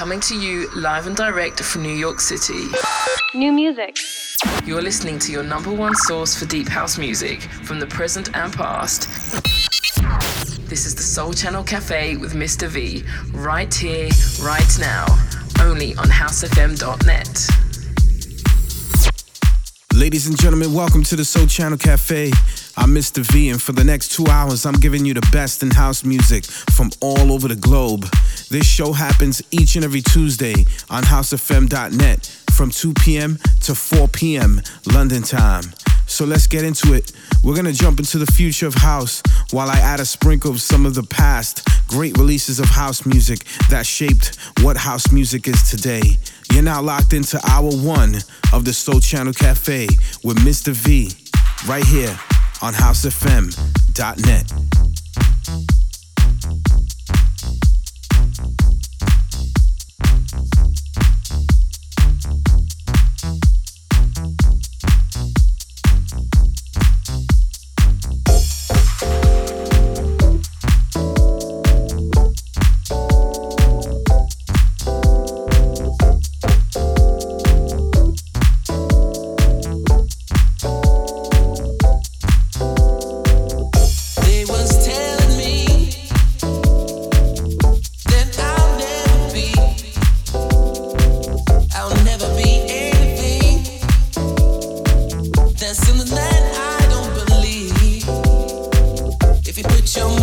coming to you live and direct from New York City. New music. You're listening to your number one source for deep house music from the present and past. This is the Sole Channel Cafe with Mr. V, right here, right now, only on housefm.net. Ladies and gentlemen, welcome to the Sole Channel Cafe. I'm Mr. V, and for the next two hours, I'm giving you the best in house music from all over the globe. This show happens each and every Tuesday on housefm.net from 2 p.m. to 4 p.m. London time. So let's get into it. We're gonna jump into the future of house while I add a sprinkle of some of the past great releases of house music that shaped what house music is today. You're now locked into hour one of the Sole Channel Cafe with Mr. V right here on housefm.net. put your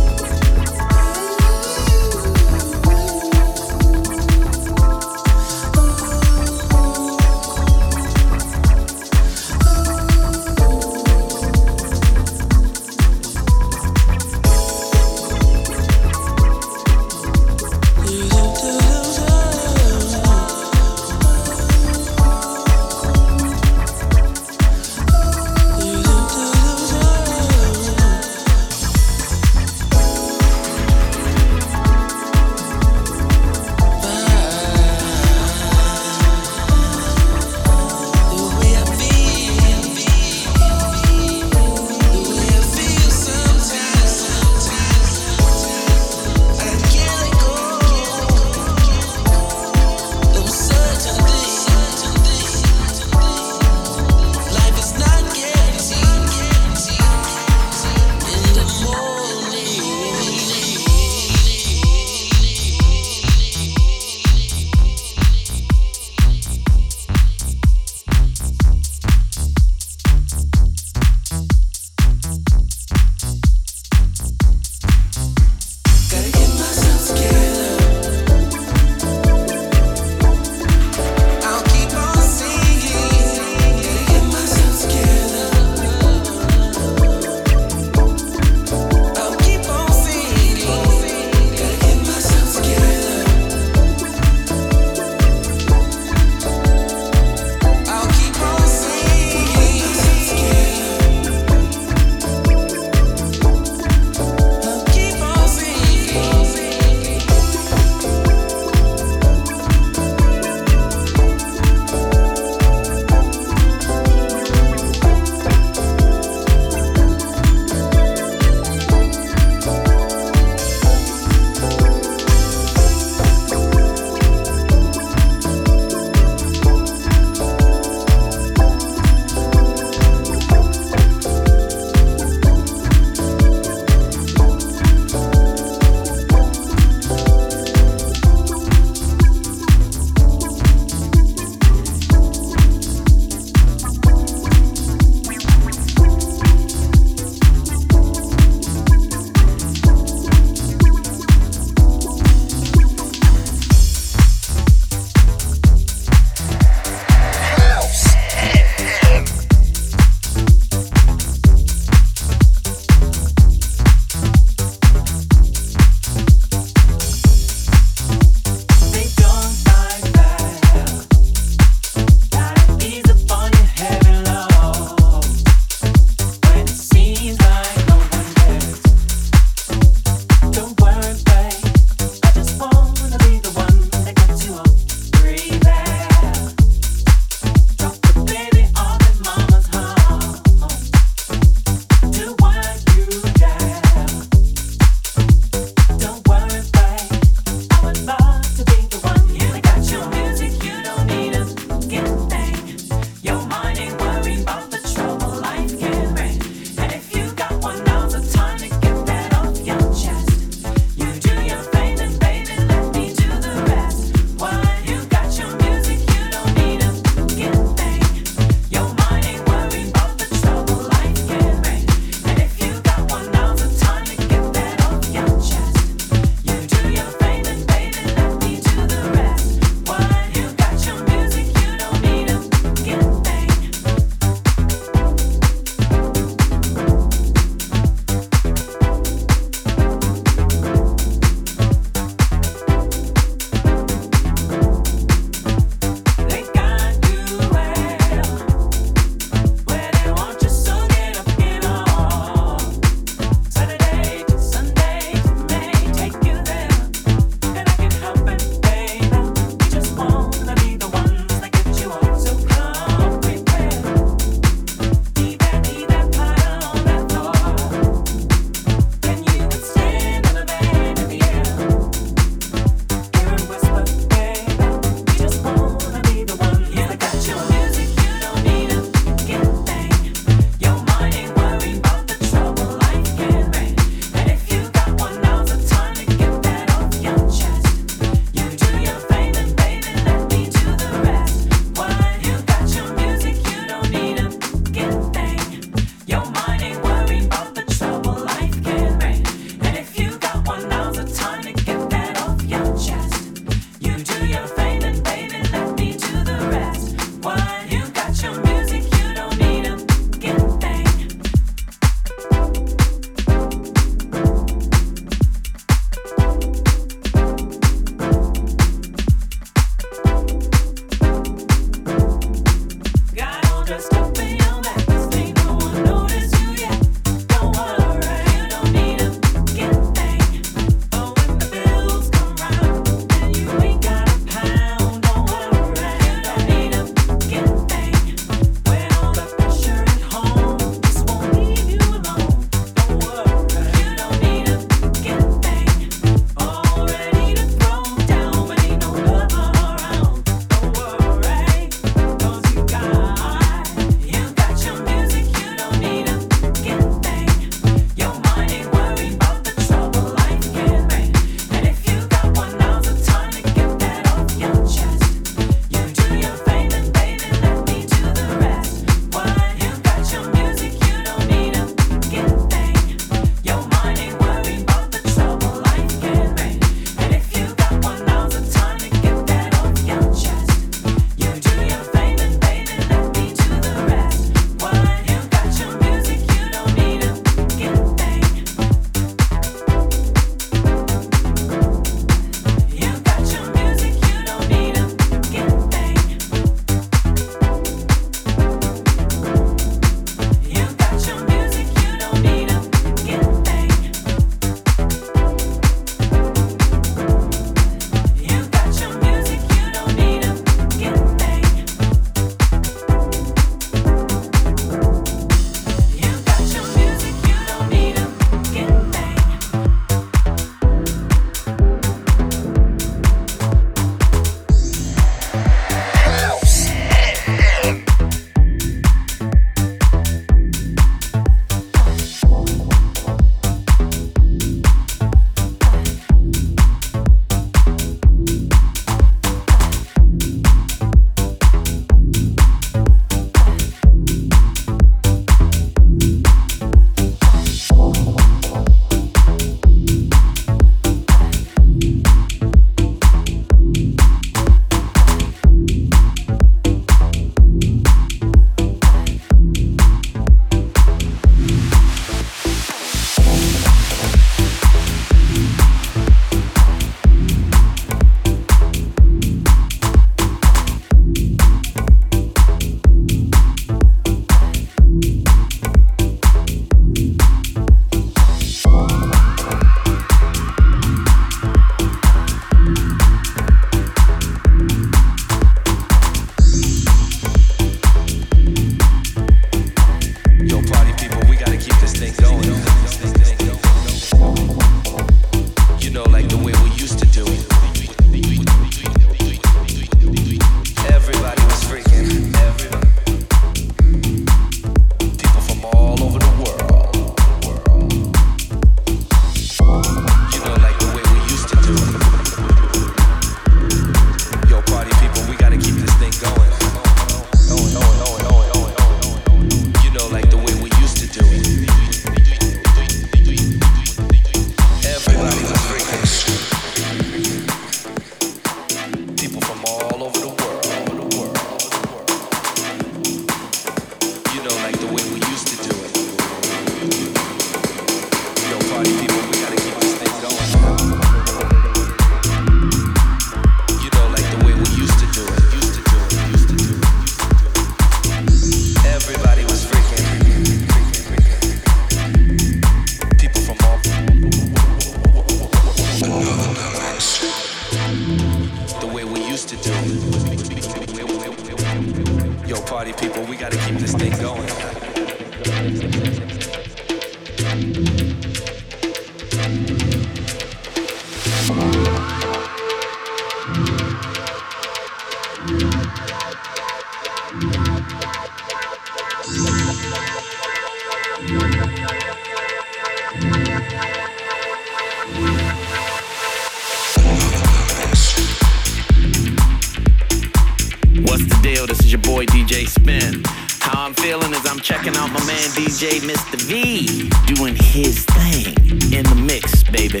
they spin. How I'm feeling is I'm checking out my man DJ Mr. V doing his thing in the mix, baby.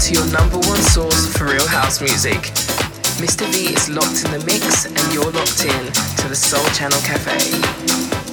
To your number one source for real house music. Mr. V is locked in the mix, and you're locked in to the Sole Channel Cafe.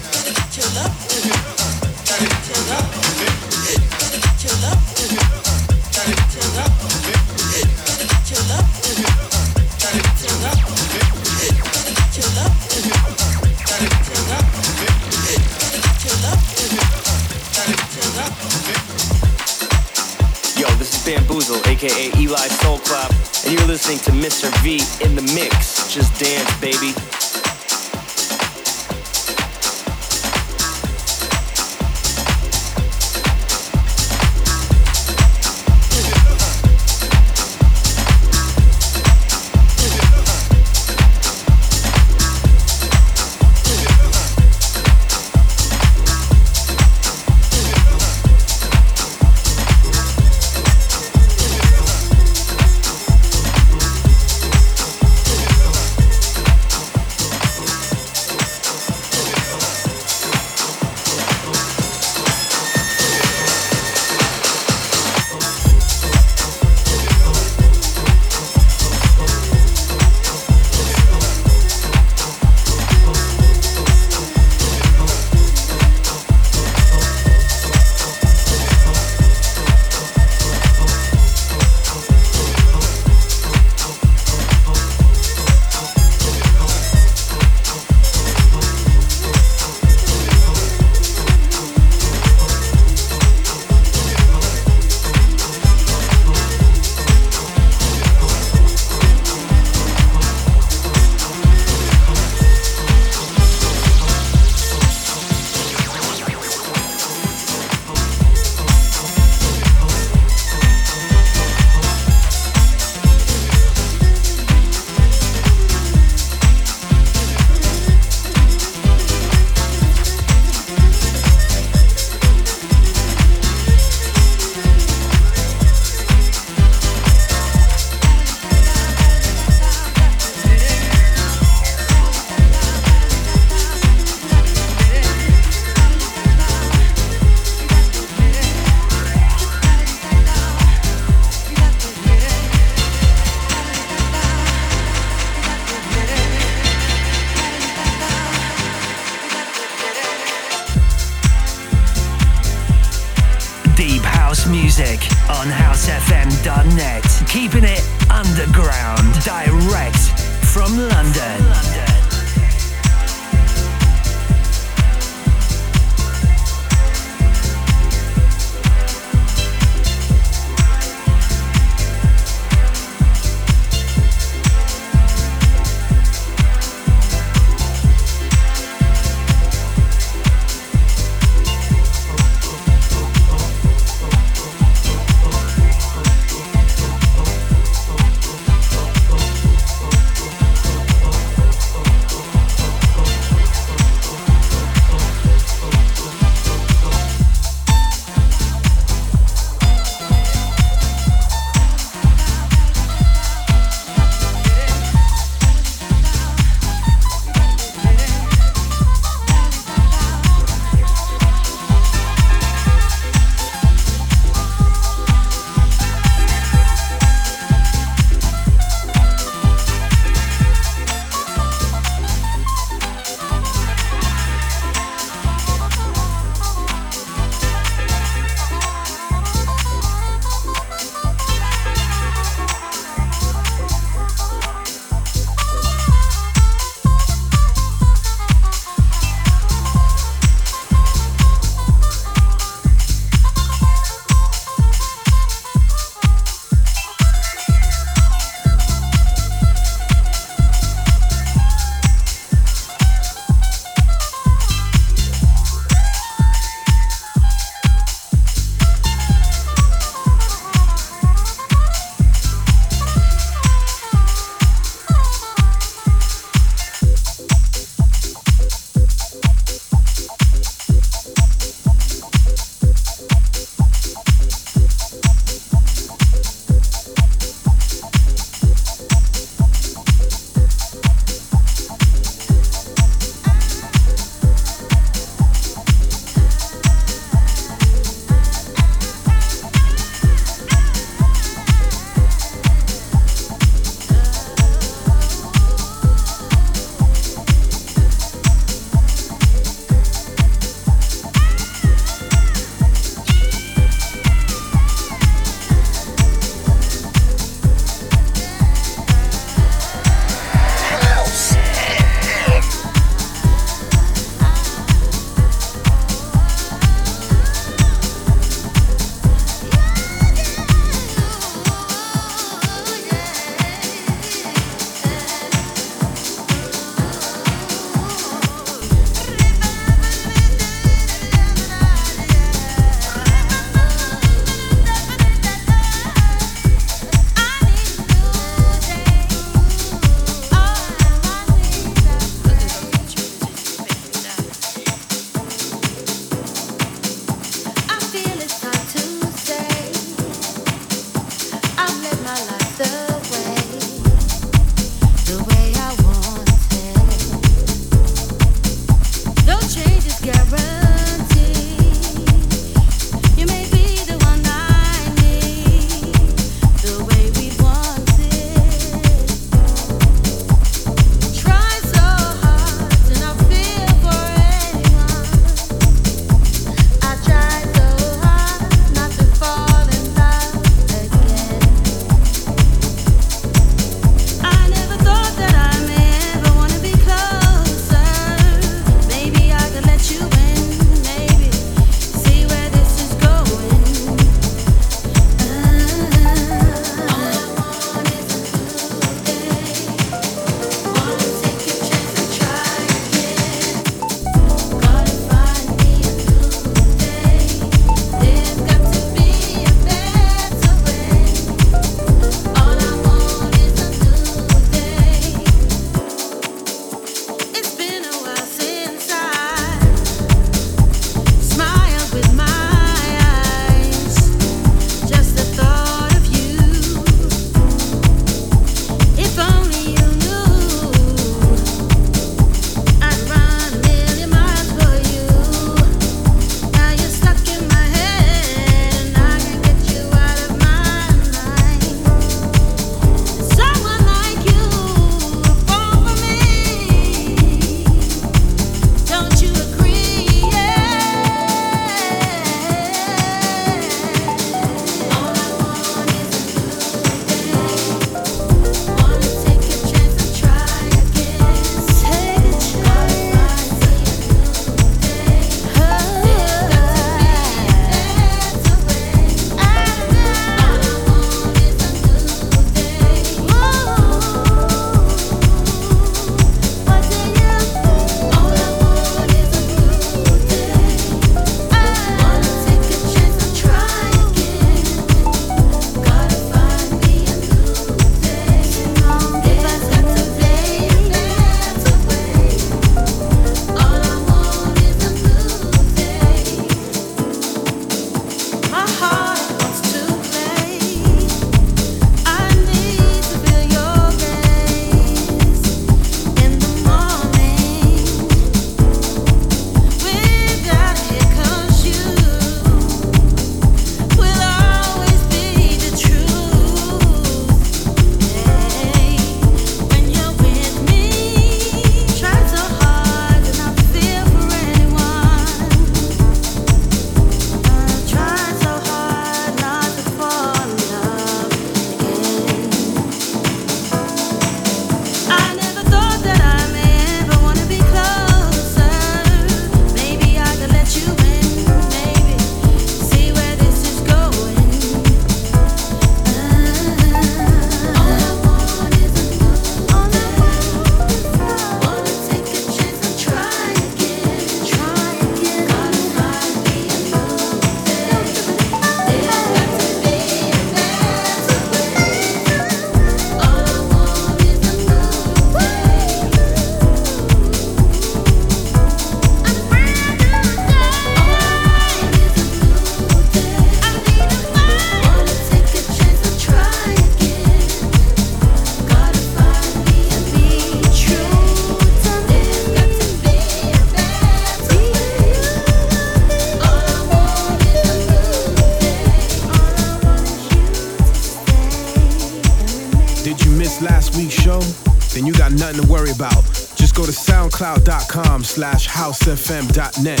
soundcloud.com slash housefm.net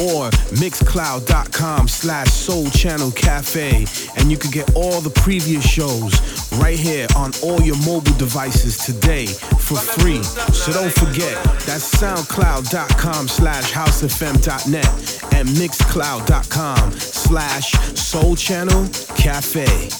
or mixcloud.com slash sole channel cafe. And you can get all the previous shows right here on all your mobile devices today for free. So don't forget that's soundcloud.com slash housefm.net and mixcloud.com slash sole channel cafe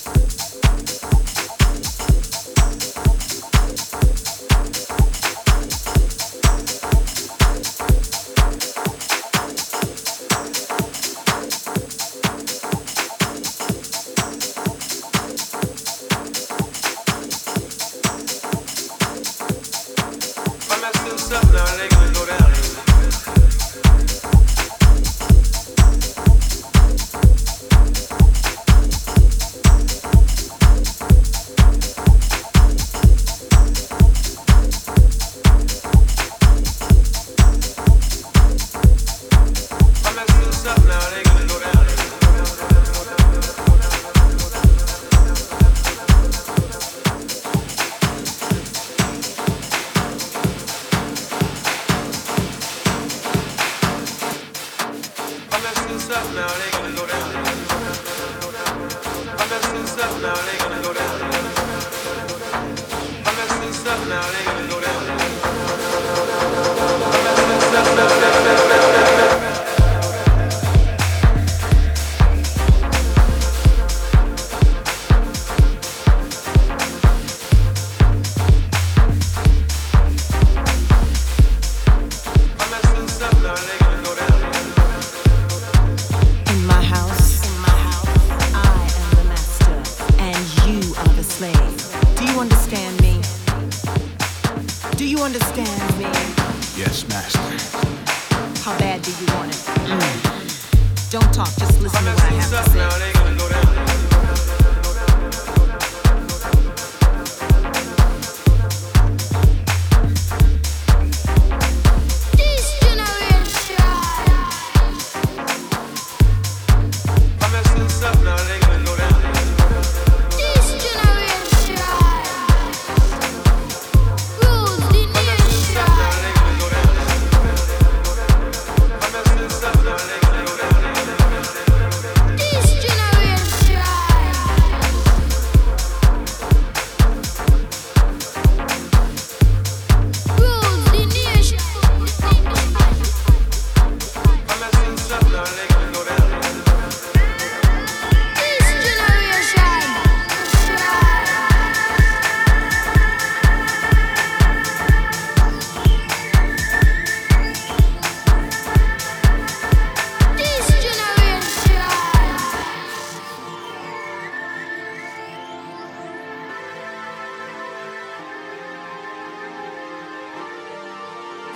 slowly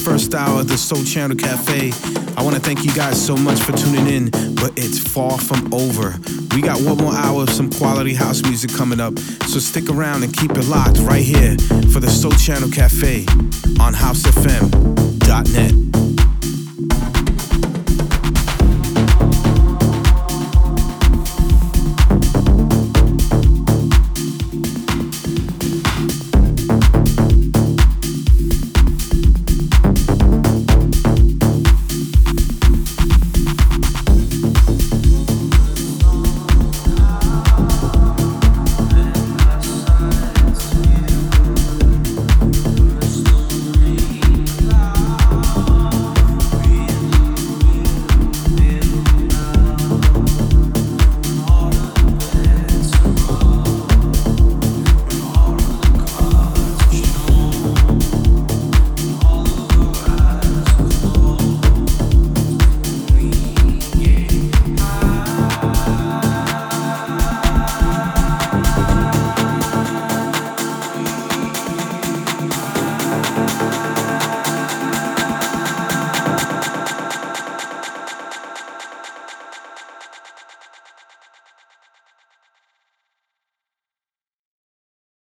first hour of the Sole Channel Cafe. I want to thank you guys so much for tuning in, but it's far from over. We got one more hour of some quality house music coming up, so stick around and keep it locked right here for the Sole Channel Cafe on housefm.net.